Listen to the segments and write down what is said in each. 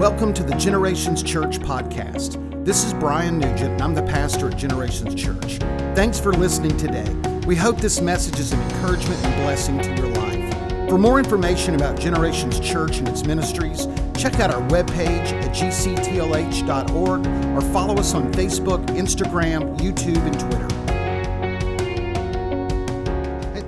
Welcome to the Generations Church podcast. This is Brian Nugent, and I'm the pastor at Generations Church. Thanks for listening today. We hope this message is an encouragement and blessing to your life. For more information about Generations Church and its ministries, check out our webpage at gctlh.org or follow us on Facebook, Instagram, YouTube, and Twitter.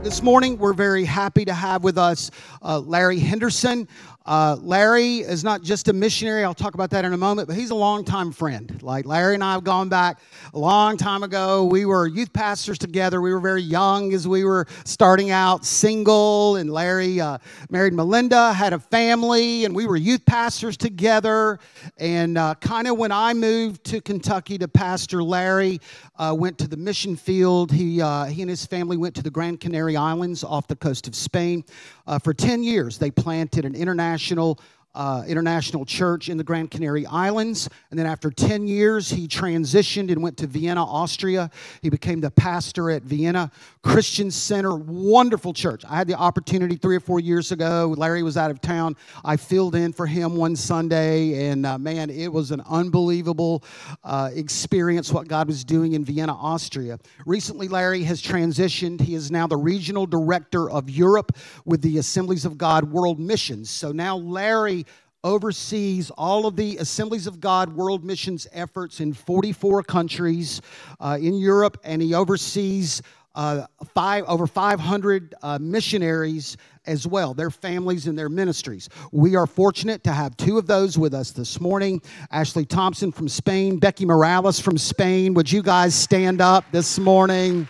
This morning, we're very happy to have with us uh, Larry Henderson. Uh, Larry is not just a missionary. I'll talk about that in a moment, but he's a longtime friend. Like Larry and I have gone back a long time ago. We were youth pastors together. We were very young as we were starting out, single. And Larry uh, married Melinda, had a family, and we were youth pastors together. And uh, kind of when I moved to Kentucky to pastor, Larry uh, went to the mission field. He, uh, he and his family went to the Grand Canary Islands off the coast of Spain. Uh, for 10 years, they planted an international uh, international church in the Grand Canary Islands. And then after 10 years, he transitioned and went to Vienna, Austria. He became the pastor at Vienna Christian Center. Wonderful church. I had the opportunity three or four years ago. Larry was out of town. I filled in for him one Sunday, and uh, man, it was an unbelievable uh, experience what God was doing in Vienna, Austria. Recently, Larry has transitioned. He is now the regional director of Europe with the Assemblies of God World Missions. So now Larry oversees all of the Assemblies of God World Missions efforts in 44 countries uh, in Europe, and he oversees uh, five, over 500 uh, missionaries as well, their families and their ministries. We are fortunate to have two of those with us this morning Ashley Thompson from Spain, Becky Morales from Spain. Would you guys stand up this morning?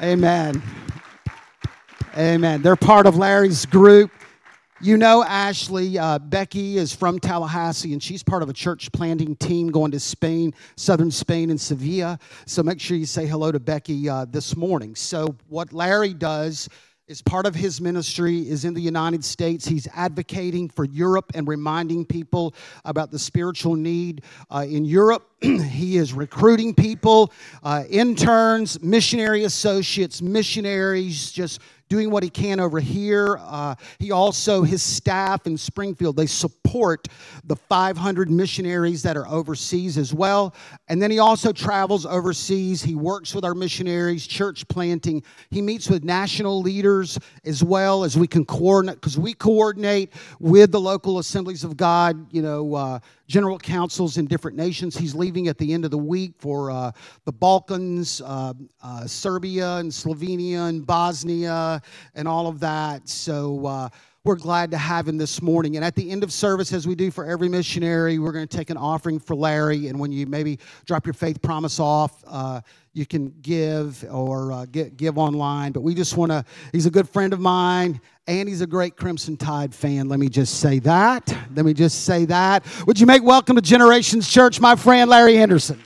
Amen. Amen. They're part of Larry's group. You know, Ashley, uh, Becky is from Tallahassee, and she's part of a church planting team going to Spain, southern Spain, and Sevilla. So make sure you say hello to Becky uh, this morning. So, what Larry does is part of his ministry is in the United States. He's advocating for Europe and reminding people about the spiritual need uh, in Europe. he is recruiting people, uh, interns, missionary associates, missionaries, just doing what he can over here. Uh, he also, his staff in Springfield, they support the 500 missionaries that are overseas as well. And then he also travels overseas. He works with our missionaries, church planting. He meets with national leaders as well as we can coordinate, because we coordinate with the local assemblies of God, you know, uh, general councils in different nations. He's leaving at the end of the week for uh, the Balkans, uh, uh, Serbia, and Slovenia, and Bosnia, and all of that. So uh, we're glad to have him this morning. And at the end of service, as we do for every missionary, we're going to take an offering for Larry. And when you maybe drop your faith promise off, uh, you can give or uh, get, give online. But we just want to, he's a good friend of mine and he's a great Crimson Tide fan. Let me just say that. Let me just say that. Would you make welcome to Generations Church, my friend Larry Henderson?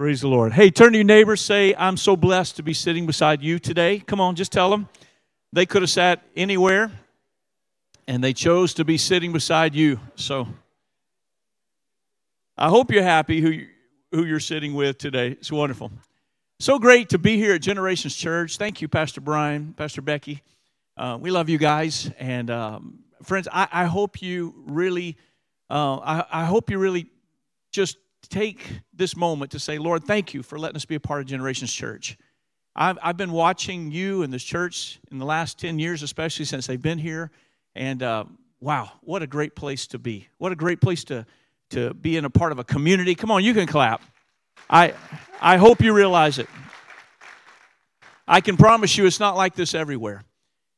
Praise the Lord. Hey, turn to your neighbors. Say, I'm so blessed to be sitting beside you today. Come on, just tell them. They could have sat anywhere, and they chose to be sitting beside you. So I hope you're happy who, who you're sitting with today. It's wonderful. So great to be here at Generations Church. Thank you, Pastor Brian, Pastor Becky. Uh, we love you guys. And um, friends, I, I, hope you really, uh, I, I hope you really just take this moment to say, Lord, thank you for letting us be a part of Generations Church. I've, I've been watching you and this church in the last 10 years, especially since they've been here. And uh, wow, what a great place to be. What a great place to, to be in a part of a community. Come on, you can clap. I, I hope you realize it. I can promise you it's not like this everywhere.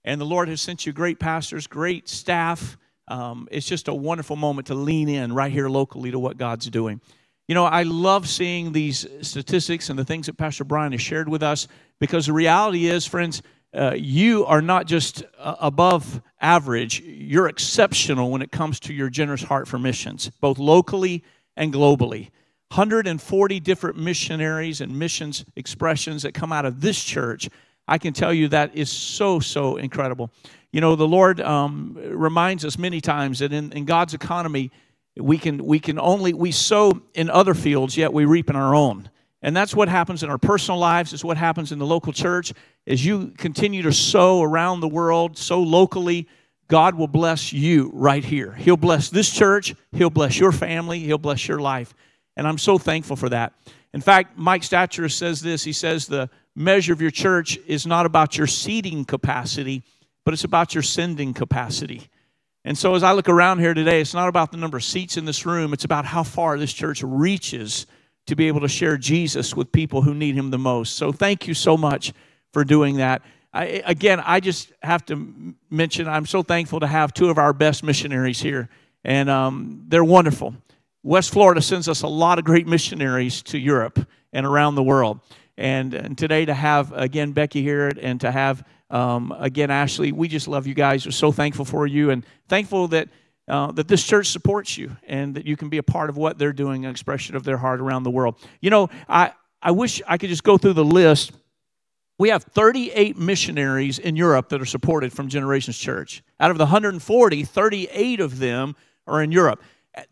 And the Lord has sent you great pastors, great staff. Um, it's just a wonderful moment to lean in right here locally to what God's doing. You know, I love seeing these statistics and the things that Pastor Brian has shared with us because the reality is, friends, uh, you are not just uh, above average, you're exceptional when it comes to your generous heart for missions, both locally and globally. 140 different missionaries and missions expressions that come out of this church. I can tell you that is so, so incredible. You know, the Lord um, reminds us many times that in, in God's economy, we can, we can only, we sow in other fields, yet we reap in our own. And that's what happens in our personal lives, is what happens in the local church. As you continue to sow around the world, sow locally, God will bless you right here. He'll bless this church, He'll bless your family, He'll bless your life. And I'm so thankful for that. In fact, Mike Stature says this he says, The measure of your church is not about your seating capacity, but it's about your sending capacity. And so as I look around here today, it's not about the number of seats in this room, it's about how far this church reaches to be able to share Jesus with people who need him the most. So thank you so much for doing that. I, again, I just have to mention I'm so thankful to have two of our best missionaries here, and um, they're wonderful. West Florida sends us a lot of great missionaries to Europe and around the world. And, and today to have, again, Becky here and to have, um, again, Ashley, we just love you guys. We're so thankful for you and thankful that, uh, that this church supports you and that you can be a part of what they're doing, an expression of their heart around the world. You know, I, I wish I could just go through the list. We have 38 missionaries in Europe that are supported from Generations Church. Out of the 140, 38 of them are in Europe.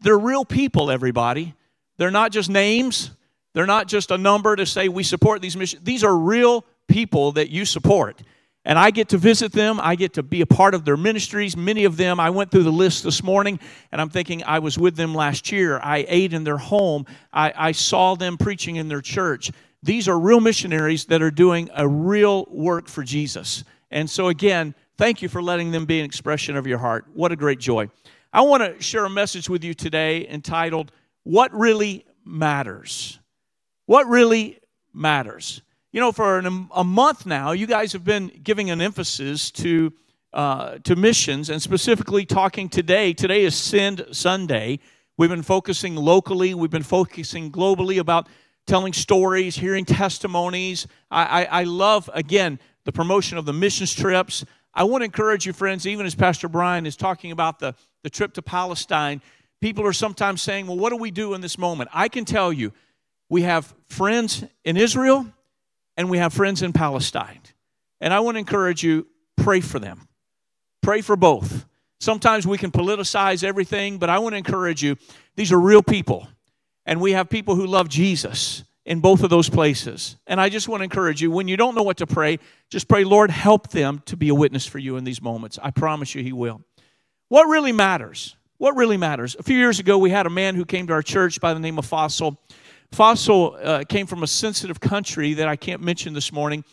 They're real people, everybody. They're not just names, they're not just a number to say we support these missions. These are real people that you support. And I get to visit them. I get to be a part of their ministries. Many of them, I went through the list this morning and I'm thinking I was with them last year. I ate in their home. I, I saw them preaching in their church. These are real missionaries that are doing a real work for Jesus. And so, again, thank you for letting them be an expression of your heart. What a great joy. I want to share a message with you today entitled, What Really Matters. What Really Matters. You know, for an, a month now, you guys have been giving an emphasis to, uh, to missions and specifically talking today. Today is Send Sunday. We've been focusing locally, we've been focusing globally about telling stories, hearing testimonies. I, I, I love, again, the promotion of the missions trips. I want to encourage you, friends, even as Pastor Brian is talking about the the trip to Palestine, people are sometimes saying, Well, what do we do in this moment? I can tell you, we have friends in Israel and we have friends in Palestine. And I want to encourage you, pray for them. Pray for both. Sometimes we can politicize everything, but I want to encourage you, these are real people. And we have people who love Jesus in both of those places. And I just want to encourage you, when you don't know what to pray, just pray, Lord, help them to be a witness for you in these moments. I promise you, He will. What really matters? What really matters? A few years ago, we had a man who came to our church by the name of Fossil. Fossil uh, came from a sensitive country that I can't mention this morning,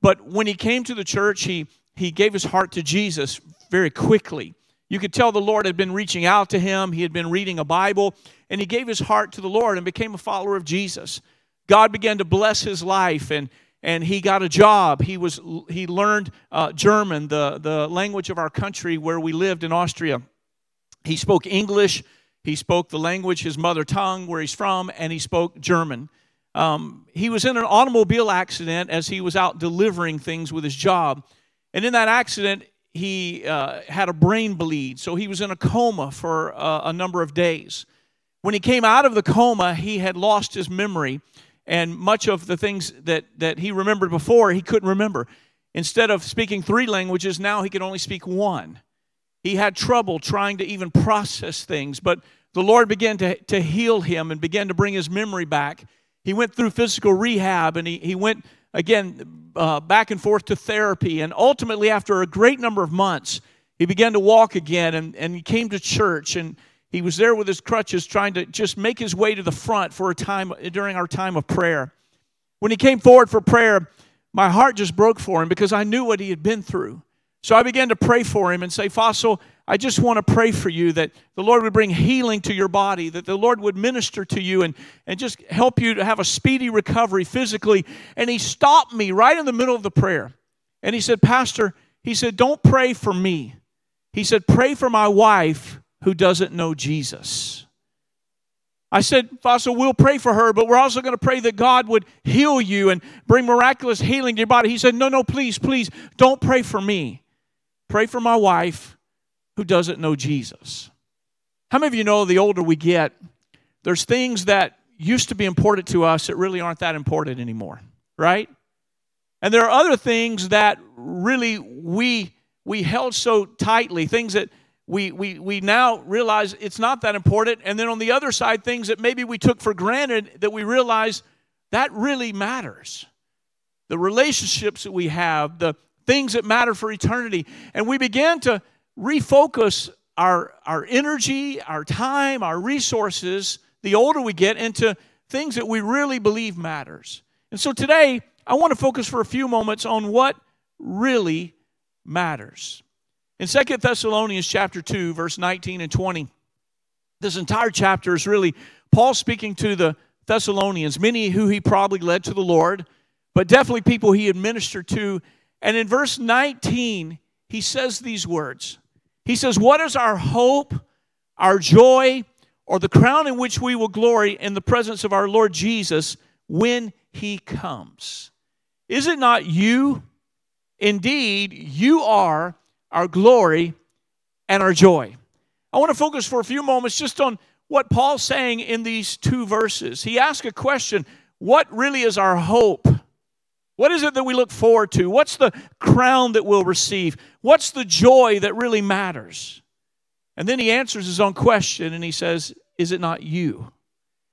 but when he came to the church, he, he gave his heart to Jesus very quickly. You could tell the Lord had been reaching out to him, he had been reading a Bible, and he gave his heart to the Lord and became a follower of Jesus. God began to bless his life, and and he got a job. He was he learned uh, German, the the language of our country where we lived in Austria. He spoke English. He spoke the language, his mother tongue, where he's from, and he spoke German. Um, he was in an automobile accident as he was out delivering things with his job, and in that accident, he uh, had a brain bleed. So he was in a coma for uh, a number of days. When he came out of the coma, he had lost his memory and much of the things that, that he remembered before, he couldn't remember. Instead of speaking three languages, now he could only speak one. He had trouble trying to even process things, but the Lord began to, to heal him and began to bring his memory back. He went through physical rehab and he, he went again uh, back and forth to therapy. And ultimately, after a great number of months, he began to walk again and, and he came to church and he was there with his crutches trying to just make his way to the front for a time during our time of prayer. When he came forward for prayer, my heart just broke for him because I knew what he had been through. So I began to pray for him and say, Fossil, I just want to pray for you that the Lord would bring healing to your body, that the Lord would minister to you and, and just help you to have a speedy recovery physically. And he stopped me right in the middle of the prayer. And he said, Pastor, he said, don't pray for me. He said, pray for my wife who doesn't know Jesus. I said, Fossil, we'll pray for her, but we're also going to pray that God would heal you and bring miraculous healing to your body. He said, No, no, please, please, don't pray for me. Pray for my wife who doesn't know Jesus. How many of you know the older we get, there's things that used to be important to us that really aren't that important anymore, right? And there are other things that really we we held so tightly, things that we, we, we now realize it's not that important. And then on the other side, things that maybe we took for granted that we realize that really matters. The relationships that we have, the things that matter for eternity. And we begin to refocus our, our energy, our time, our resources, the older we get, into things that we really believe matters. And so today, I want to focus for a few moments on what really matters. In Second Thessalonians chapter 2, verse 19 and 20, this entire chapter is really Paul speaking to the Thessalonians, many who he probably led to the Lord, but definitely people he administered to. And in verse 19, he says these words. He says, What is our hope, our joy, or the crown in which we will glory in the presence of our Lord Jesus when he comes? Is it not you? Indeed, you are our glory and our joy. I want to focus for a few moments just on what Paul's saying in these two verses. He asks a question What really is our hope? What is it that we look forward to? What's the crown that we'll receive? What's the joy that really matters? And then he answers his own question and he says, Is it not you?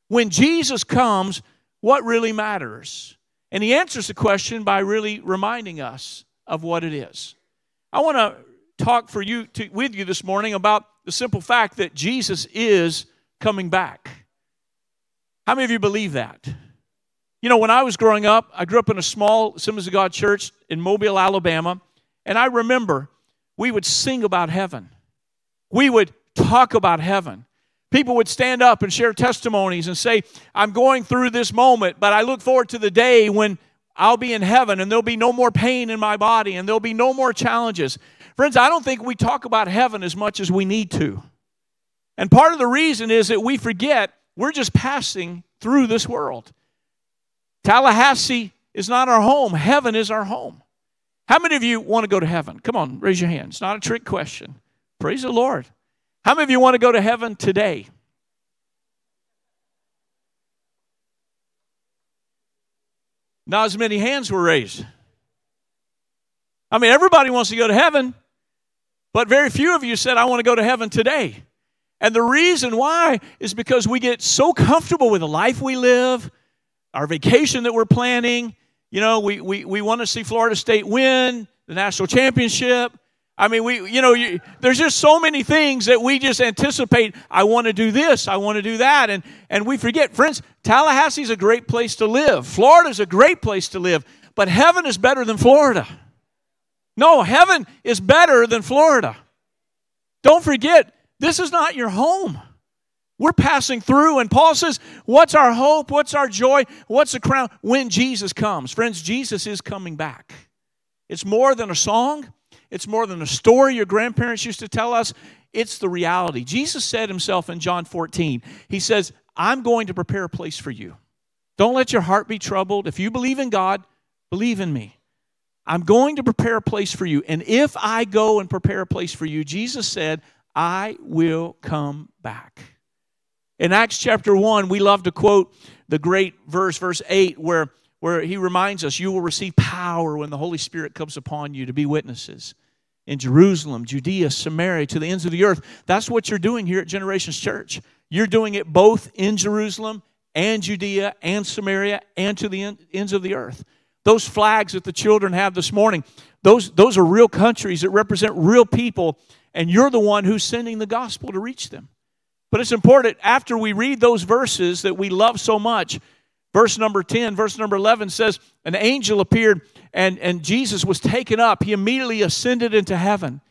When Jesus comes, what really matters? And he answers the question by really reminding us of what it is. I want to talk for you to, with you this morning about the simple fact that Jesus is coming back. How many of you believe that? You know, when I was growing up, I grew up in a small Assemblies of God church in Mobile, Alabama, and I remember we would sing about heaven. We would talk about heaven. People would stand up and share testimonies and say, I'm going through this moment, but I look forward to the day when I'll be in heaven and there'll be no more pain in my body and there'll be no more challenges. Friends, I don't think we talk about heaven as much as we need to. And part of the reason is that we forget we're just passing through this world. Tallahassee is not our home, heaven is our home. How many of you want to go to heaven? Come on, raise your hand. It's not a trick question. Praise the Lord. How many of you want to go to heaven today? Not as many hands were raised. I mean, everybody wants to go to heaven, but very few of you said, I want to go to heaven today. And the reason why is because we get so comfortable with the life we live, our vacation that we're planning. You know, we, we, we want to see Florida State win the national championship. I mean, we, you know, you, there's just so many things that we just anticipate. I want to do this, I want to do that, and and we forget, friends. Tallahassee's a great place to live. Florida's a great place to live, but heaven is better than Florida. No, heaven is better than Florida. Don't forget, this is not your home. We're passing through, and Paul says, What's our hope? What's our joy? What's the crown? When Jesus comes. Friends, Jesus is coming back. It's more than a song, it's more than a story your grandparents used to tell us. It's the reality. Jesus said himself in John 14, He says, I'm going to prepare a place for you. Don't let your heart be troubled. If you believe in God, believe in me. I'm going to prepare a place for you. And if I go and prepare a place for you, Jesus said, I will come back. In Acts chapter 1, we love to quote the great verse, verse 8, where, where he reminds us, You will receive power when the Holy Spirit comes upon you to be witnesses in Jerusalem, Judea, Samaria, to the ends of the earth. That's what you're doing here at Generations Church. You're doing it both in Jerusalem and Judea and Samaria and to the ends of the earth. Those flags that the children have this morning, those, those are real countries that represent real people, and you're the one who's sending the gospel to reach them. But it's important after we read those verses that we love so much. Verse number 10, verse number 11 says, An angel appeared and, and Jesus was taken up. He immediately ascended into heaven.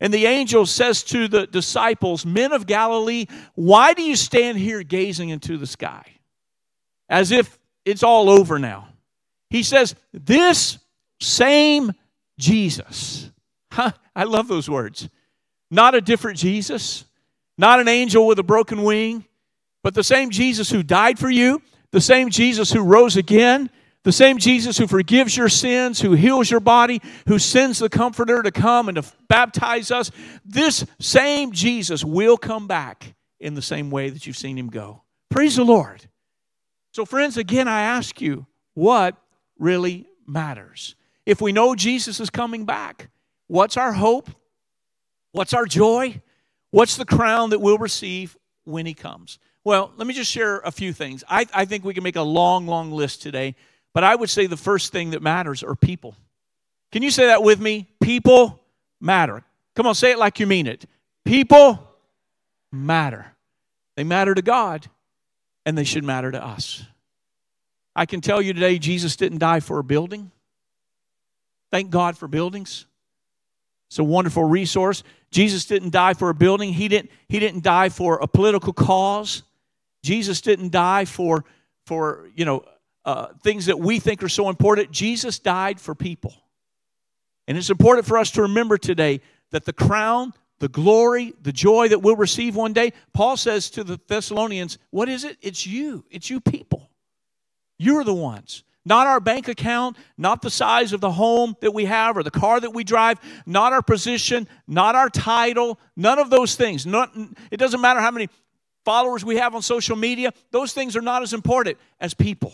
And the angel says to the disciples, Men of Galilee, why do you stand here gazing into the sky? As if it's all over now. He says, This same Jesus. Huh, I love those words. Not a different Jesus, not an angel with a broken wing, but the same Jesus who died for you, the same Jesus who rose again, the same Jesus who forgives your sins, who heals your body, who sends the Comforter to come and to baptize us. This same Jesus will come back in the same way that you've seen him go. Praise the Lord. So, friends, again, I ask you, what really matters? If we know Jesus is coming back, what's our hope? What's our joy? What's the crown that we'll receive when he comes? Well, let me just share a few things. I, I think we can make a long, long list today, but I would say the first thing that matters are people. Can you say that with me? People matter. Come on, say it like you mean it. People matter. They matter to God, and they should matter to us. I can tell you today, Jesus didn't die for a building. Thank God for buildings. It's a wonderful resource. Jesus didn't die for a building. He didn't, he didn't die for a political cause. Jesus didn't die for, for you know, uh, things that we think are so important. Jesus died for people. And it's important for us to remember today that the crown, the glory, the joy that we'll receive one day, Paul says to the Thessalonians, What is it? It's you. It's you people. You're the ones. Not our bank account, not the size of the home that we have or the car that we drive, not our position, not our title, none of those things. Not, it doesn't matter how many followers we have on social media, those things are not as important as people.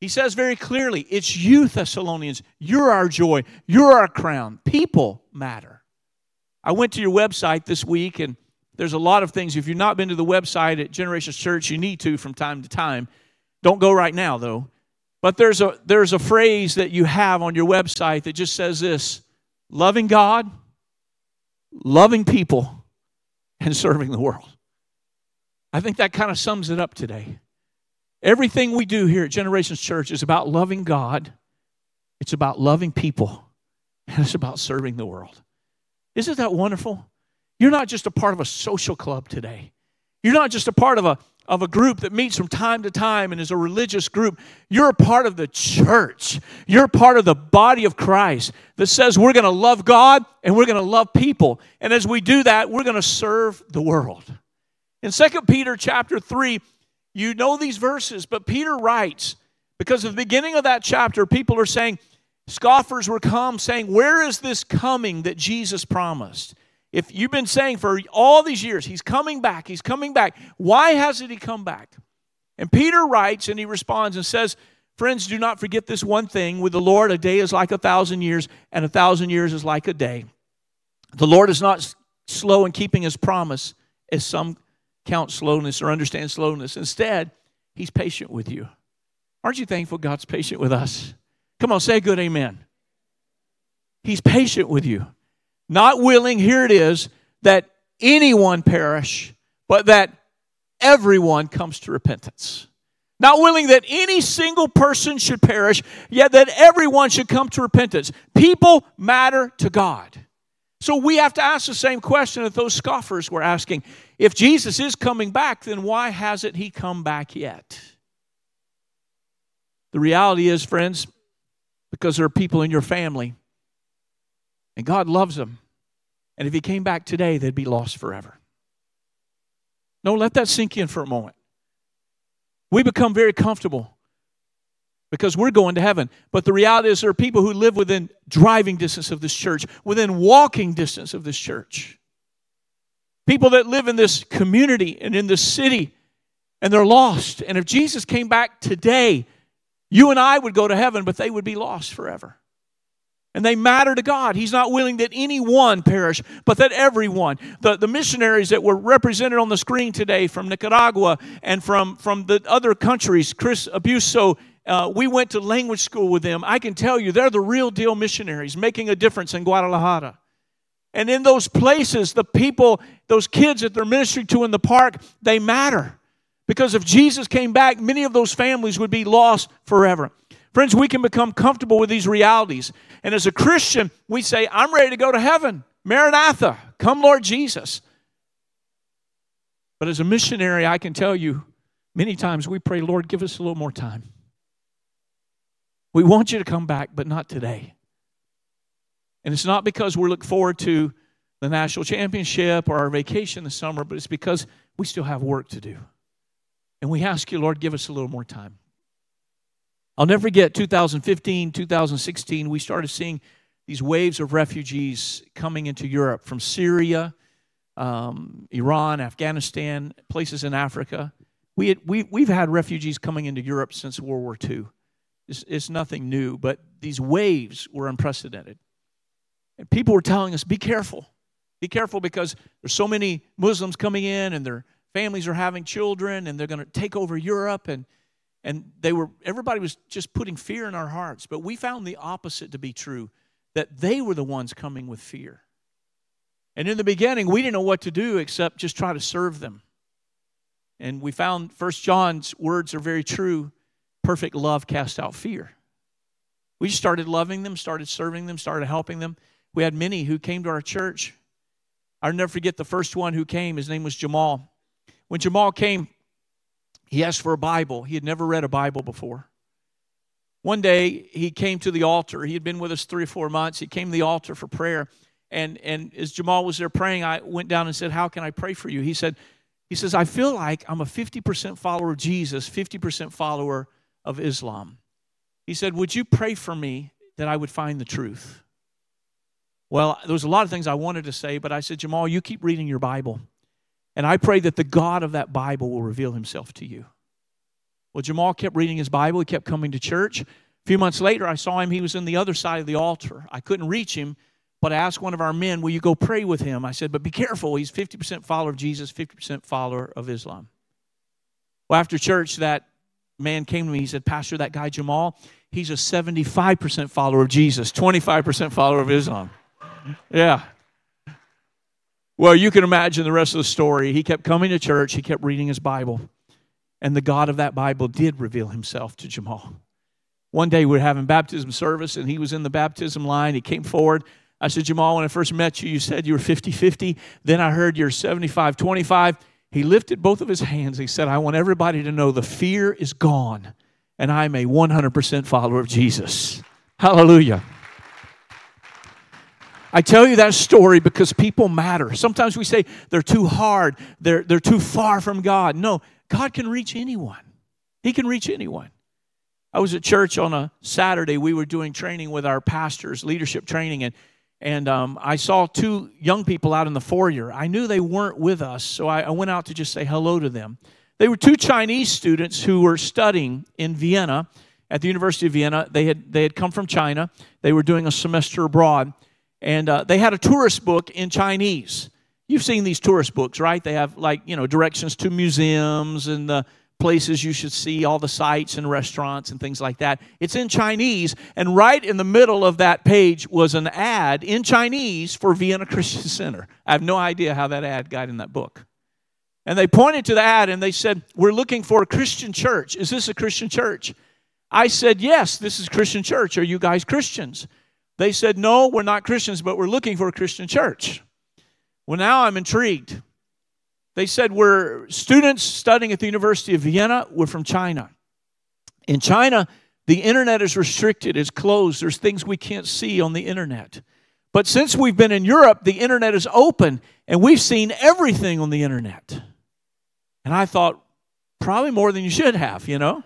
He says very clearly, it's you, Thessalonians. You're our joy. You're our crown. People matter. I went to your website this week, and there's a lot of things. If you've not been to the website at Generations Church, you need to from time to time. Don't go right now, though. But there's a, there's a phrase that you have on your website that just says this loving God, loving people, and serving the world. I think that kind of sums it up today. Everything we do here at Generations Church is about loving God, it's about loving people, and it's about serving the world. Isn't that wonderful? You're not just a part of a social club today. You're not just a part of a, of a group that meets from time to time and is a religious group. You're a part of the church. You're part of the body of Christ that says we're going to love God and we're going to love people. And as we do that, we're going to serve the world. In 2 Peter chapter 3, you know these verses, but Peter writes, because at the beginning of that chapter, people are saying, scoffers were come saying, Where is this coming that Jesus promised? If you've been saying for all these years, He's coming back, He's coming back, why hasn't He come back? And Peter writes and he responds and says, Friends, do not forget this one thing. With the Lord, a day is like a thousand years, and a thousand years is like a day. The Lord is not slow in keeping His promise, as some count slowness or understand slowness. Instead, He's patient with you. Aren't you thankful God's patient with us? Come on, say a good amen. He's patient with you. Not willing, here it is, that anyone perish, but that everyone comes to repentance. Not willing that any single person should perish, yet that everyone should come to repentance. People matter to God. So we have to ask the same question that those scoffers were asking. If Jesus is coming back, then why hasn't he come back yet? The reality is, friends, because there are people in your family, and God loves them. And if he came back today, they'd be lost forever. No, let that sink in for a moment. We become very comfortable because we're going to heaven. But the reality is, there are people who live within driving distance of this church, within walking distance of this church. People that live in this community and in this city, and they're lost. And if Jesus came back today, you and I would go to heaven, but they would be lost forever. And they matter to God. He's not willing that any one perish, but that everyone. The, the missionaries that were represented on the screen today from Nicaragua and from, from the other countries, Chris Abuso uh, we went to language school with them. I can tell you, they're the real deal missionaries making a difference in Guadalajara. And in those places, the people, those kids that they're ministering to in the park, they matter. Because if Jesus came back, many of those families would be lost forever. Friends, we can become comfortable with these realities. And as a Christian, we say, I'm ready to go to heaven. Maranatha, come Lord Jesus. But as a missionary, I can tell you, many times we pray, Lord, give us a little more time. We want you to come back, but not today. And it's not because we look forward to the national championship or our vacation this summer, but it's because we still have work to do. And we ask you, Lord, give us a little more time. I'll never forget 2015, 2016, we started seeing these waves of refugees coming into Europe from Syria, um, Iran, Afghanistan, places in Africa. We had, we, we've had refugees coming into Europe since World War II. It's, it's nothing new, but these waves were unprecedented. And people were telling us, be careful. Be careful because there's so many Muslims coming in and they're families are having children and they're going to take over Europe and and they were everybody was just putting fear in our hearts but we found the opposite to be true that they were the ones coming with fear. And in the beginning we didn't know what to do except just try to serve them. And we found first john's words are very true perfect love casts out fear. We started loving them started serving them started helping them. We had many who came to our church. I'll never forget the first one who came. His name was jamal. When jamal came he asked for a Bible. He had never read a Bible before. One day he came to the altar. He had been with us three or four months. He came to the altar for prayer. And, and as Jamal was there praying, I went down and said, How can I pray for you? He said, he says, I feel like I'm a 50% follower of Jesus, 50% follower of Islam. He said, Would you pray for me that I would find the truth? Well, there was a lot of things I wanted to say, but I said, Jamal, you keep reading your Bible. And I pray that the God of that Bible will reveal himself to you. Well, Jamal kept reading his Bible. He kept coming to church. A few months later, I saw him. He was in the other side of the altar. I couldn't reach him, but I asked one of our men, Will you go pray with him? I said, But be careful. He's 50% follower of Jesus, 50% follower of Islam. Well, after church, that man came to me. He said, Pastor, that guy Jamal, he's a 75% follower of Jesus, 25% follower of Islam. Yeah. Well, you can imagine the rest of the story. He kept coming to church, he kept reading his Bible, and the God of that Bible did reveal himself to Jamal. One day we were having baptism service, and he was in the baptism line. He came forward. I said, Jamal, when I first met you, you said you were 50 50. Then I heard you're 75 25. He lifted both of his hands. He said, I want everybody to know the fear is gone, and I'm a 100% follower of Jesus. Hallelujah. I tell you that story because people matter. Sometimes we say they're too hard, they're, they're too far from God. No, God can reach anyone, He can reach anyone. I was at church on a Saturday. We were doing training with our pastors, leadership training, and and um, I saw two young people out in the foyer. I knew they weren't with us, so I, I went out to just say hello to them. They were two Chinese students who were studying in Vienna at the University of Vienna. They had they had come from China. They were doing a semester abroad and uh, they had a tourist book in Chinese. You've seen these tourist books, right? They have like you know directions to museums and the places you should see, all the sites and restaurants and things like that. It's in Chinese, and right in the middle of that page was an ad in Chinese for Vienna Christian Center. I have no idea how that ad got in that book. And they pointed to the ad and they said, We're looking for a Christian church. Is this a Christian church? I said, Yes, this is Christian church. Are you guys Christians? They said, No, we're not Christians, but we're looking for a Christian church. Well, now I'm intrigued. They said, We're students studying at the University of Vienna. We're from China. In China, the internet is restricted, it's closed. There's things we can't see on the internet. But since we've been in Europe, the internet is open and we've seen everything on the internet. And I thought, probably more than you should have, you know?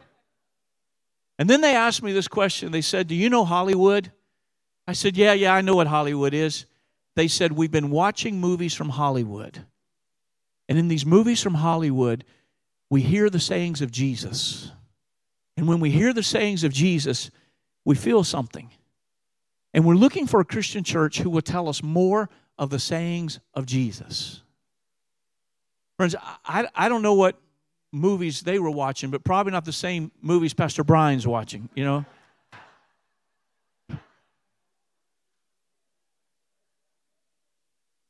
And then they asked me this question. They said, Do you know Hollywood? I said, Yeah, yeah, I know what Hollywood is. They said, We've been watching movies from Hollywood. And in these movies from Hollywood, we hear the sayings of Jesus. And when we hear the sayings of Jesus, we feel something. And we're looking for a Christian church who will tell us more of the sayings of Jesus. Friends, I, I don't know what movies they were watching, but probably not the same movies Pastor Brian's watching, you know?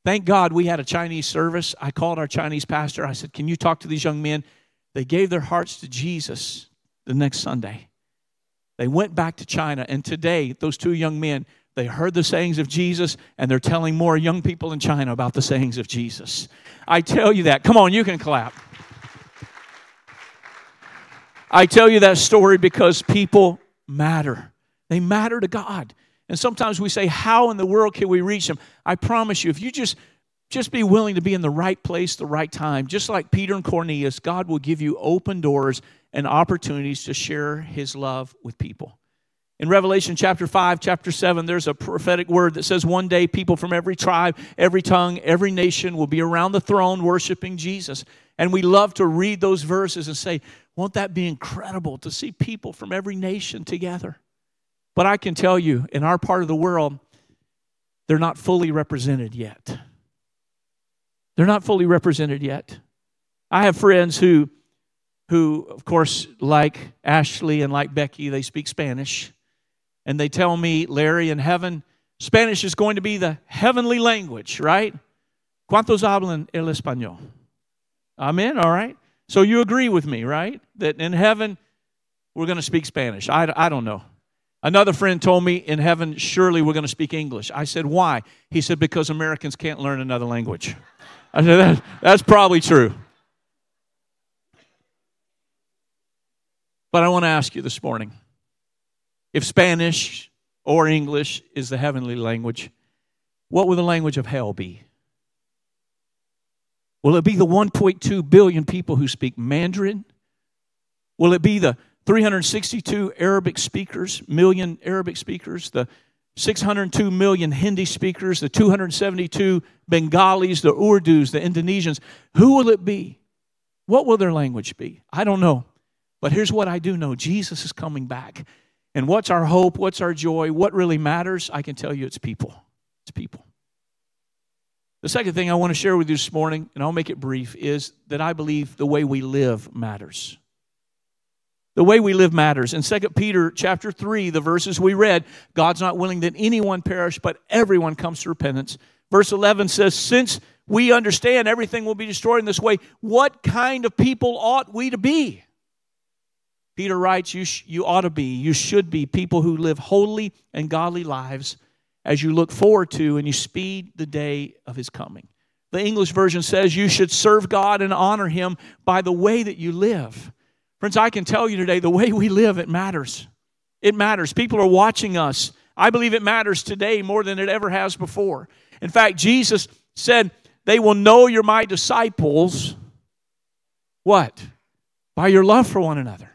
Thank God we had a Chinese service. I called our Chinese pastor. I said, Can you talk to these young men? They gave their hearts to Jesus the next Sunday. They went back to China, and today, those two young men, they heard the sayings of Jesus, and they're telling more young people in China about the sayings of Jesus. I tell you that. Come on, you can clap. I tell you that story because people matter. They matter to God. And sometimes we say, How in the world can we reach them? I promise you, if you just just be willing to be in the right place, the right time, just like Peter and Cornelius, God will give you open doors and opportunities to share his love with people. In Revelation chapter 5, chapter 7, there's a prophetic word that says one day people from every tribe, every tongue, every nation will be around the throne worshiping Jesus. And we love to read those verses and say, won't that be incredible to see people from every nation together? But I can tell you, in our part of the world, they're not fully represented yet. They're not fully represented yet. I have friends who, who, of course, like Ashley and like Becky, they speak Spanish. And they tell me, Larry, in heaven, Spanish is going to be the heavenly language, right? ¿Cuántos hablan el español? Amen, all right? So you agree with me, right? That in heaven, we're going to speak Spanish. I, I don't know. Another friend told me in heaven, surely we're going to speak English. I said, why? He said, because Americans can't learn another language. I said, that, that's probably true. But I want to ask you this morning if Spanish or English is the heavenly language, what will the language of hell be? Will it be the 1.2 billion people who speak Mandarin? Will it be the 362 Arabic speakers, million Arabic speakers, the 602 million Hindi speakers, the 272 Bengalis, the Urdus, the Indonesians? Who will it be? What will their language be? I don't know. But here's what I do know Jesus is coming back. And what's our hope? What's our joy? What really matters? I can tell you it's people. It's people. The second thing I want to share with you this morning, and I'll make it brief, is that I believe the way we live matters. The way we live matters. In 2 Peter chapter 3, the verses we read, God's not willing that anyone perish, but everyone comes to repentance. Verse 11 says, Since we understand everything will be destroyed in this way, what kind of people ought we to be? Peter writes, you, sh- you ought to be, you should be people who live holy and godly lives as you look forward to and you speed the day of his coming. The English version says you should serve God and honor him by the way that you live. Friends, I can tell you today the way we live, it matters. It matters. People are watching us. I believe it matters today more than it ever has before. In fact, Jesus said, They will know you're my disciples. What? By your love for one another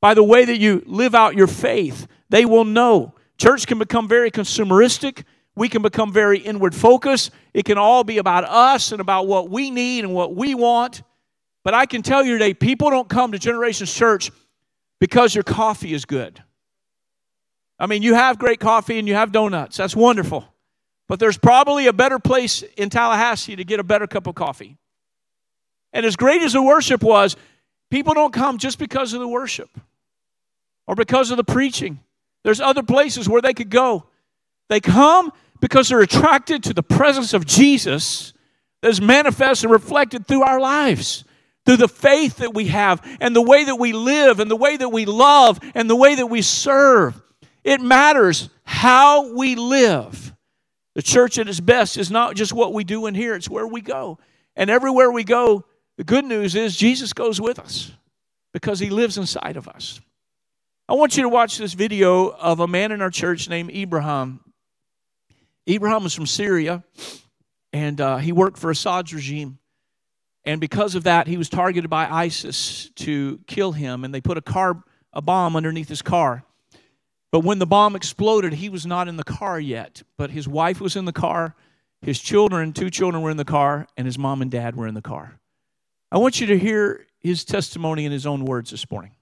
by the way that you live out your faith. They will know. Church can become very consumeristic. We can become very inward focused. It can all be about us and about what we need and what we want. But I can tell you today, people don't come to Generations Church because your coffee is good. I mean, you have great coffee and you have donuts. That's wonderful. But there's probably a better place in Tallahassee to get a better cup of coffee. And as great as the worship was, people don't come just because of the worship or because of the preaching. There's other places where they could go. They come because they're attracted to the presence of Jesus that is manifest and reflected through our lives, through the faith that we have, and the way that we live, and the way that we love, and the way that we serve. It matters how we live. The church at its best is not just what we do in here, it's where we go. And everywhere we go, the good news is Jesus goes with us because he lives inside of us. I want you to watch this video of a man in our church named Abraham. Abraham was from Syria, and uh, he worked for Assad's regime. And because of that, he was targeted by ISIS to kill him, and they put a car, a bomb underneath his car. But when the bomb exploded, he was not in the car yet. But his wife was in the car, his children, two children were in the car, and his mom and dad were in the car. I want you to hear his testimony in his own words this morning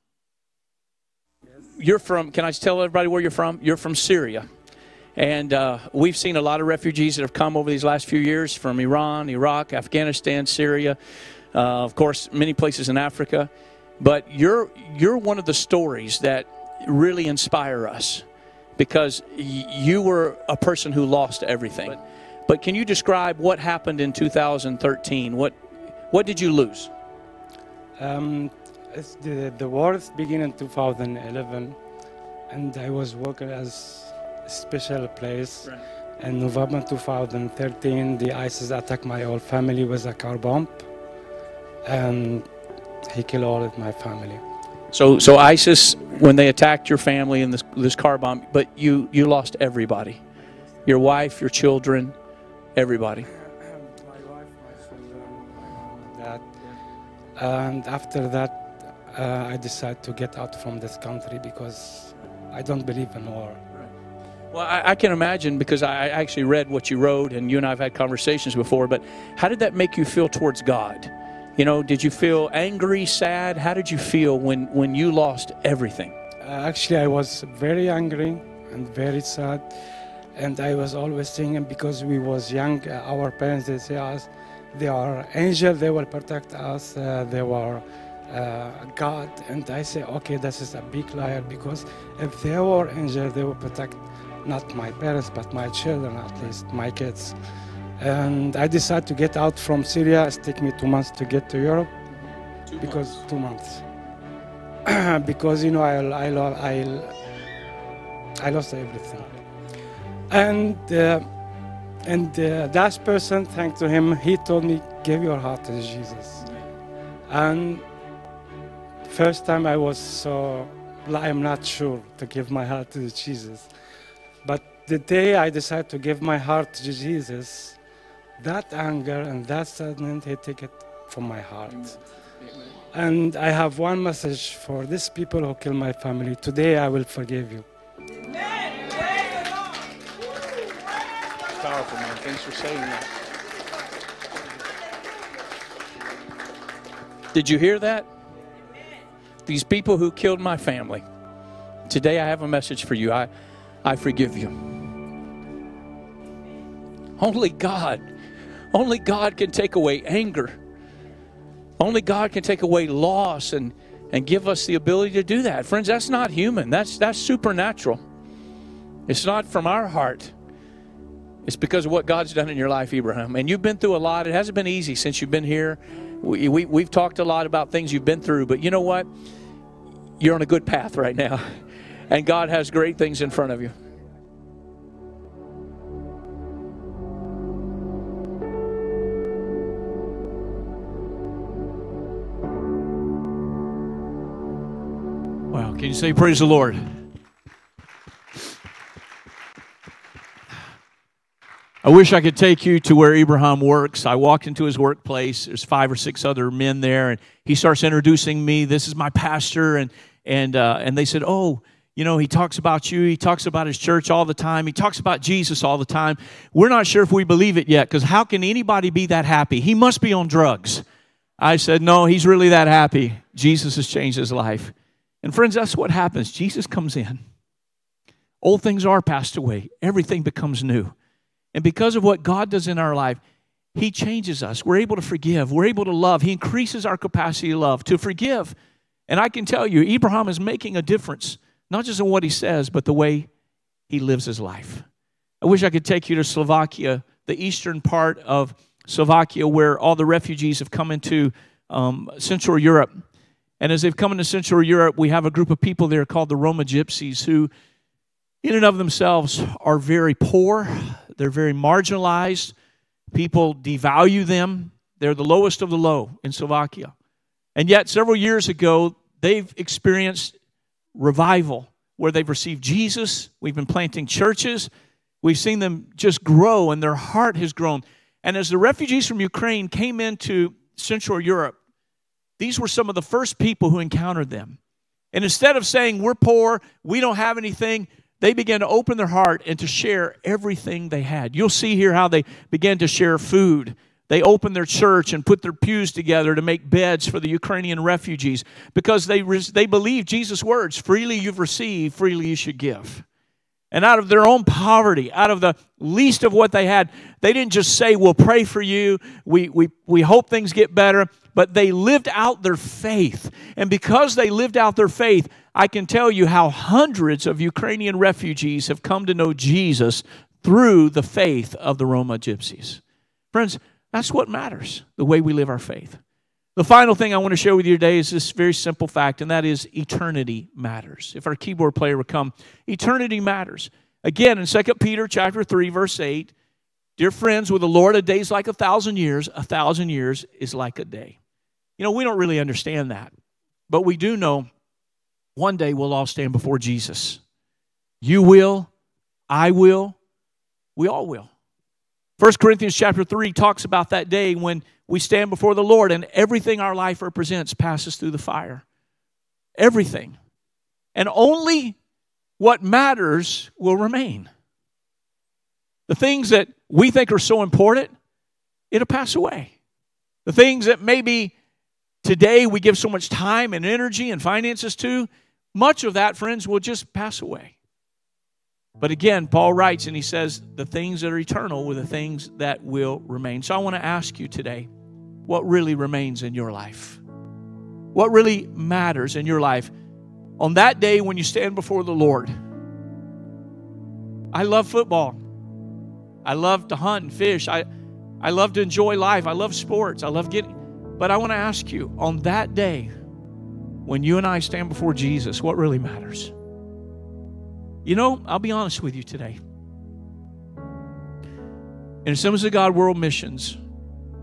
you're from, can I tell everybody where you're from? You're from Syria. And uh, we've seen a lot of refugees that have come over these last few years from Iran, Iraq, Afghanistan, Syria, uh, of course, many places in Africa. But you're, you're one of the stories that really inspire us because y- you were a person who lost everything. But, but can you describe what happened in 2013? What, what did you lose? Um, the, the war began in 2011 and I was working as a special place. Right. In November 2013, the ISIS attacked my whole family with a car bomb and he killed all of my family. So, so ISIS, when they attacked your family in this, this car bomb, but you, you lost everybody. Your wife, your children, everybody. my wife, my children, my mom and dad. And after that, uh, I decided to get out from this country because I don't believe in war. Well, I, I, can imagine because I actually read what you wrote, and you and I have had conversations before. But how did that make you feel towards God? You know, did you feel angry, sad? How did you feel when when you lost everything? Uh, actually, I was very angry and very sad, and I was always thinking because we was young, uh, our parents they say us, they are angel, they will protect us, uh, they were uh, God. And I say, okay, this is a big liar because if they were angels, they will protect not my parents, but my children, at least my kids. And I decided to get out from Syria. It took me two months to get to Europe Two because months. two months. because you know I I I I lost everything, and uh, and uh, that person, thanks to him, he told me give your heart to Jesus, and first time I was so I'm not sure to give my heart to Jesus, the day I decided to give my heart to Jesus, that anger and that sadness he took it from my heart. And I have one message for these people who killed my family. Today I will forgive you. Powerful, man. Thanks for saying that. Did you hear that? These people who killed my family. Today I have a message for you. I, I forgive you. Only God, only God can take away anger. Only God can take away loss and, and give us the ability to do that. Friends, that's not human. That's that's supernatural. It's not from our heart. It's because of what God's done in your life, Abraham. And you've been through a lot. It hasn't been easy since you've been here. We, we, we've talked a lot about things you've been through, but you know what? You're on a good path right now. And God has great things in front of you. Can you say praise the Lord? I wish I could take you to where Abraham works. I walked into his workplace. There's five or six other men there, and he starts introducing me. This is my pastor, and and uh, and they said, "Oh, you know, he talks about you. He talks about his church all the time. He talks about Jesus all the time. We're not sure if we believe it yet, because how can anybody be that happy? He must be on drugs." I said, "No, he's really that happy. Jesus has changed his life." And friends, that's what happens. Jesus comes in. Old things are passed away. Everything becomes new. And because of what God does in our life, He changes us. We're able to forgive. We're able to love. He increases our capacity to love, to forgive. And I can tell you, Abraham is making a difference, not just in what he says, but the way he lives his life. I wish I could take you to Slovakia, the eastern part of Slovakia, where all the refugees have come into um, Central Europe. And as they've come into Central Europe, we have a group of people there called the Roma Gypsies who, in and of themselves, are very poor. They're very marginalized. People devalue them. They're the lowest of the low in Slovakia. And yet, several years ago, they've experienced revival where they've received Jesus. We've been planting churches. We've seen them just grow, and their heart has grown. And as the refugees from Ukraine came into Central Europe, these were some of the first people who encountered them. And instead of saying, We're poor, we don't have anything, they began to open their heart and to share everything they had. You'll see here how they began to share food. They opened their church and put their pews together to make beds for the Ukrainian refugees because they, they believed Jesus' words freely you've received, freely you should give. And out of their own poverty, out of the least of what they had, they didn't just say, We'll pray for you, we, we, we hope things get better, but they lived out their faith. And because they lived out their faith, I can tell you how hundreds of Ukrainian refugees have come to know Jesus through the faith of the Roma gypsies. Friends, that's what matters, the way we live our faith. The final thing I want to share with you today is this very simple fact, and that is eternity matters. If our keyboard player would come, eternity matters. Again, in 2 Peter chapter 3, verse 8, dear friends, with the Lord a day is like a thousand years, a thousand years is like a day. You know, we don't really understand that, but we do know one day we'll all stand before Jesus. You will, I will, we all will. 1 Corinthians chapter 3 talks about that day when we stand before the Lord and everything our life represents passes through the fire. Everything. And only what matters will remain. The things that we think are so important, it'll pass away. The things that maybe today we give so much time and energy and finances to, much of that, friends, will just pass away. But again, Paul writes and he says, the things that are eternal were the things that will remain. So I want to ask you today what really remains in your life? What really matters in your life? On that day when you stand before the Lord, I love football. I love to hunt and fish. I, I love to enjoy life. I love sports. I love getting. But I want to ask you on that day, when you and I stand before Jesus, what really matters? You know, I'll be honest with you today. In Assemblies of God World Missions,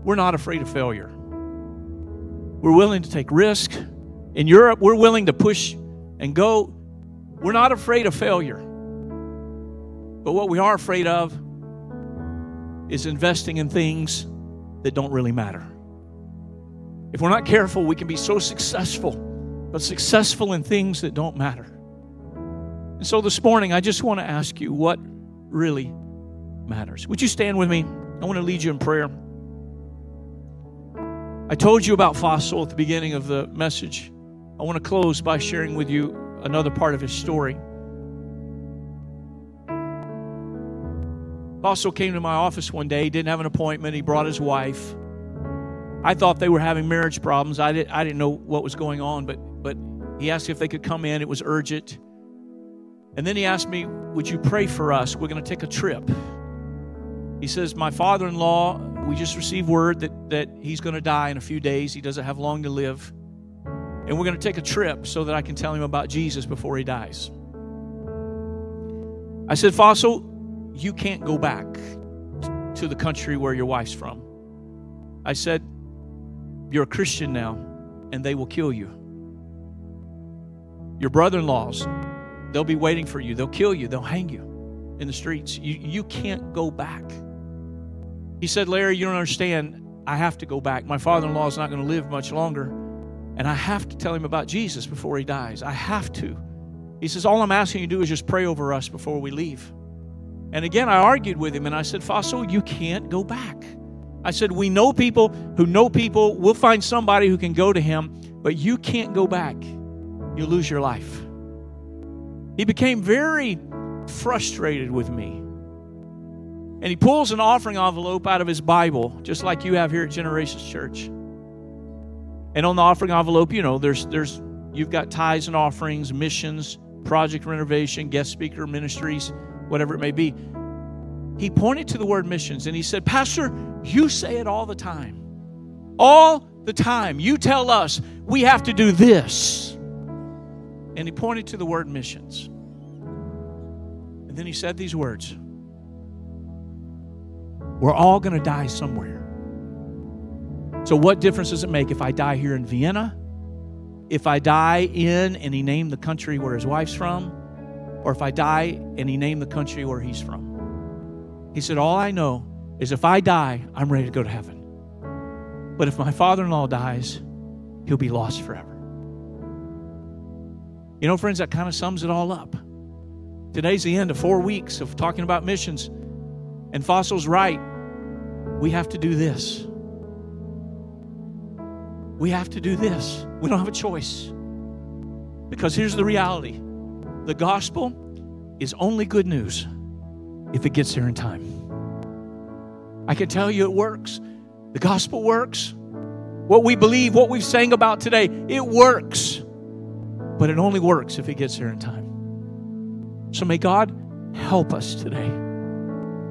we're not afraid of failure. We're willing to take risk. In Europe, we're willing to push and go. We're not afraid of failure. But what we are afraid of is investing in things that don't really matter. If we're not careful, we can be so successful, but successful in things that don't matter. And so this morning, I just want to ask you what really matters. Would you stand with me? I want to lead you in prayer. I told you about Fossil at the beginning of the message. I want to close by sharing with you another part of his story. Fossil came to my office one day, He didn't have an appointment. He brought his wife. I thought they were having marriage problems. I, did, I didn't know what was going on, but, but he asked if they could come in. It was urgent. And then he asked me, Would you pray for us? We're going to take a trip. He says, My father in law, we just received word that, that he's going to die in a few days. He doesn't have long to live. And we're going to take a trip so that I can tell him about Jesus before he dies. I said, Fossil, you can't go back to the country where your wife's from. I said, You're a Christian now, and they will kill you. Your brother in laws, They'll be waiting for you. They'll kill you. They'll hang you in the streets. You, you can't go back. He said, Larry, you don't understand. I have to go back. My father in law is not going to live much longer. And I have to tell him about Jesus before he dies. I have to. He says, All I'm asking you to do is just pray over us before we leave. And again, I argued with him and I said, Fossil, you can't go back. I said, We know people who know people. We'll find somebody who can go to him, but you can't go back. You'll lose your life. He became very frustrated with me. And he pulls an offering envelope out of his Bible, just like you have here at Generations Church. And on the offering envelope, you know, there's there's you've got tithes and offerings, missions, project renovation, guest speaker ministries, whatever it may be. He pointed to the word missions and he said, Pastor, you say it all the time. All the time. You tell us we have to do this. And he pointed to the word missions. And then he said these words We're all going to die somewhere. So, what difference does it make if I die here in Vienna? If I die in, and he named the country where his wife's from? Or if I die and he named the country where he's from? He said, All I know is if I die, I'm ready to go to heaven. But if my father in law dies, he'll be lost forever. You know, friends, that kind of sums it all up. Today's the end of four weeks of talking about missions. And Fossil's right. We have to do this. We have to do this. We don't have a choice. Because here's the reality the gospel is only good news if it gets there in time. I can tell you it works. The gospel works. What we believe, what we've sang about today, it works. But it only works if it gets there in time. So may God help us today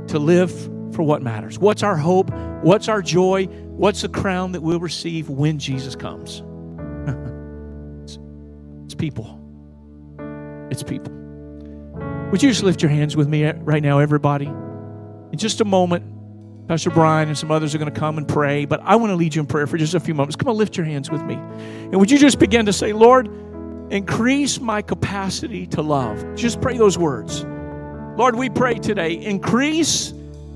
to live for what matters. What's our hope? What's our joy? What's the crown that we'll receive when Jesus comes? it's, it's people. It's people. Would you just lift your hands with me right now, everybody? In just a moment, Pastor Brian and some others are going to come and pray, but I want to lead you in prayer for just a few moments. Come on, lift your hands with me. And would you just begin to say, Lord, Increase my capacity to love. Just pray those words. Lord, we pray today, increase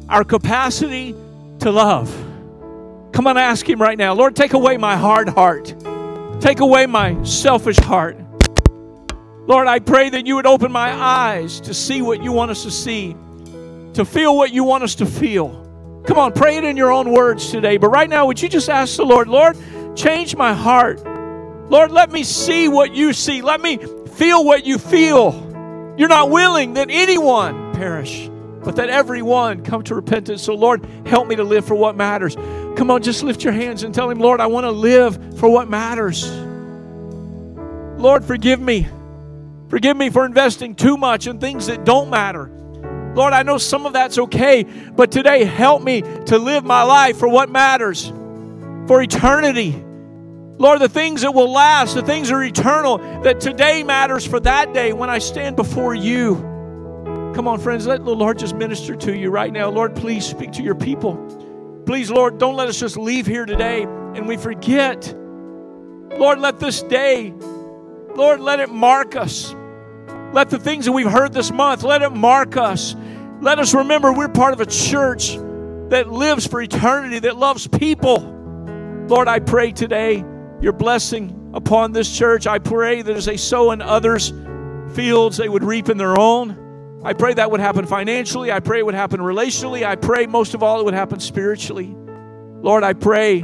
our capacity to love. Come on, ask Him right now. Lord, take away my hard heart, take away my selfish heart. Lord, I pray that you would open my eyes to see what you want us to see, to feel what you want us to feel. Come on, pray it in your own words today. But right now, would you just ask the Lord, Lord, change my heart. Lord, let me see what you see. Let me feel what you feel. You're not willing that anyone perish, but that everyone come to repentance. So, Lord, help me to live for what matters. Come on, just lift your hands and tell Him, Lord, I want to live for what matters. Lord, forgive me. Forgive me for investing too much in things that don't matter. Lord, I know some of that's okay, but today help me to live my life for what matters, for eternity. Lord, the things that will last, the things that are eternal, that today matters for that day when I stand before you. Come on, friends, let the Lord just minister to you right now. Lord, please speak to your people. Please, Lord, don't let us just leave here today and we forget. Lord, let this day, Lord, let it mark us. Let the things that we've heard this month, let it mark us. Let us remember we're part of a church that lives for eternity, that loves people. Lord, I pray today your blessing upon this church. I pray that as they sow in others' fields, they would reap in their own. I pray that would happen financially. I pray it would happen relationally. I pray most of all it would happen spiritually. Lord, I pray,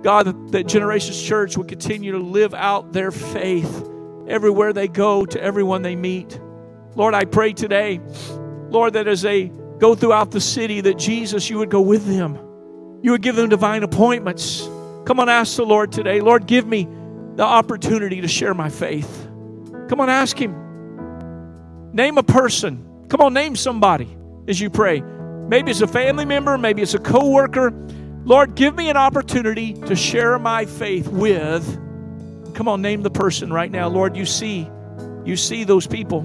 God, that, that Generations Church would continue to live out their faith everywhere they go, to everyone they meet. Lord, I pray today, Lord, that as they go throughout the city, that Jesus, you would go with them. You would give them divine appointments. Come on, ask the Lord today. Lord, give me the opportunity to share my faith. Come on, ask Him. Name a person. Come on, name somebody as you pray. Maybe it's a family member, maybe it's a coworker. Lord, give me an opportunity to share my faith with. Come on, name the person right now. Lord, you see, you see those people.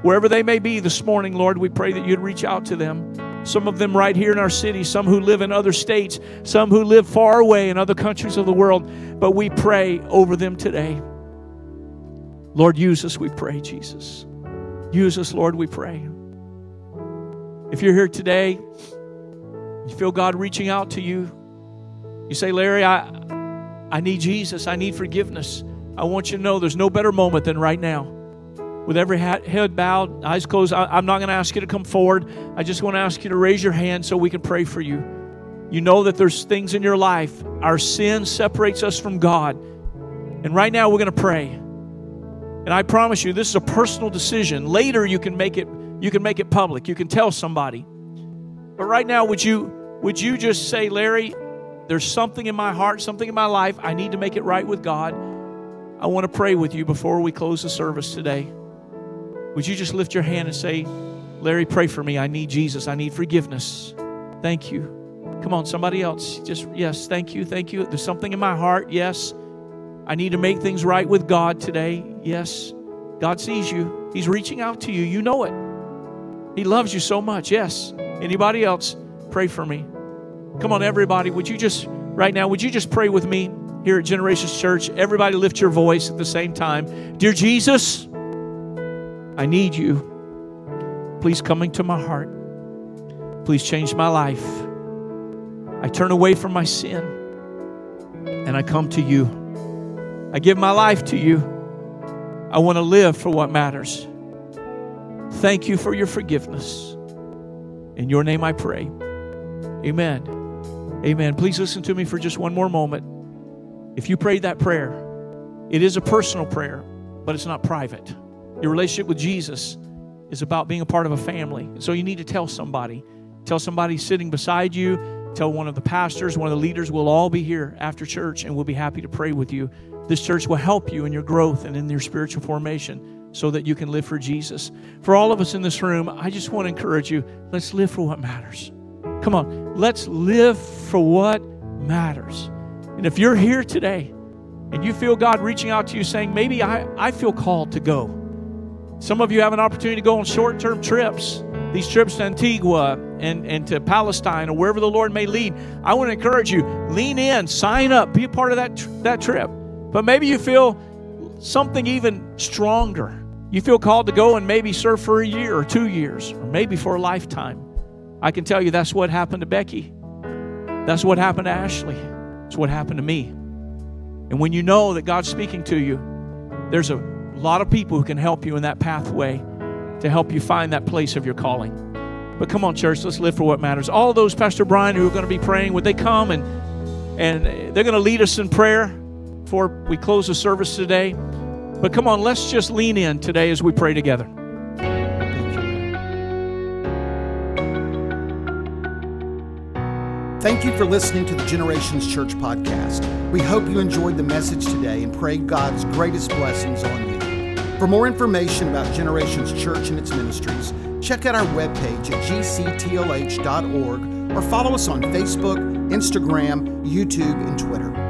Wherever they may be this morning, Lord, we pray that you'd reach out to them. Some of them right here in our city, some who live in other states, some who live far away in other countries of the world. But we pray over them today. Lord, use us, we pray, Jesus. Use us, Lord, we pray. If you're here today, you feel God reaching out to you, you say, Larry, I, I need Jesus. I need forgiveness. I want you to know there's no better moment than right now. With every head bowed, eyes closed, I'm not going to ask you to come forward. I just want to ask you to raise your hand so we can pray for you. You know that there's things in your life. Our sin separates us from God. And right now we're going to pray. And I promise you this is a personal decision. Later you can make it you can make it public. You can tell somebody. But right now would you would you just say, "Larry, there's something in my heart, something in my life. I need to make it right with God. I want to pray with you before we close the service today. Would you just lift your hand and say, Larry, pray for me. I need Jesus. I need forgiveness. Thank you. Come on, somebody else. Just, yes, thank you. Thank you. There's something in my heart. Yes. I need to make things right with God today. Yes. God sees you. He's reaching out to you. You know it. He loves you so much. Yes. Anybody else? Pray for me. Come on, everybody. Would you just, right now, would you just pray with me here at Generations Church? Everybody lift your voice at the same time. Dear Jesus, I need you. Please come into my heart. Please change my life. I turn away from my sin and I come to you. I give my life to you. I want to live for what matters. Thank you for your forgiveness. In your name I pray. Amen. Amen. Please listen to me for just one more moment. If you prayed that prayer, it is a personal prayer, but it's not private. Your relationship with Jesus is about being a part of a family. So you need to tell somebody. Tell somebody sitting beside you, tell one of the pastors, one of the leaders. We'll all be here after church and we'll be happy to pray with you. This church will help you in your growth and in your spiritual formation so that you can live for Jesus. For all of us in this room, I just want to encourage you let's live for what matters. Come on, let's live for what matters. And if you're here today and you feel God reaching out to you saying, maybe I, I feel called to go. Some of you have an opportunity to go on short term trips, these trips to Antigua and, and to Palestine or wherever the Lord may lead. I want to encourage you lean in, sign up, be a part of that, that trip. But maybe you feel something even stronger. You feel called to go and maybe serve for a year or two years or maybe for a lifetime. I can tell you that's what happened to Becky. That's what happened to Ashley. It's what happened to me. And when you know that God's speaking to you, there's a lot of people who can help you in that pathway to help you find that place of your calling. But come on, church, let's live for what matters. All those, Pastor Brian, who are going to be praying, would they come and and they're going to lead us in prayer before we close the service today. But come on, let's just lean in today as we pray together. Thank you for listening to the Generations Church podcast. We hope you enjoyed the message today and pray God's greatest blessings on you. For more information about Generations Church and its ministries, check out our webpage at gctlh.org or follow us on Facebook, Instagram, YouTube, and Twitter.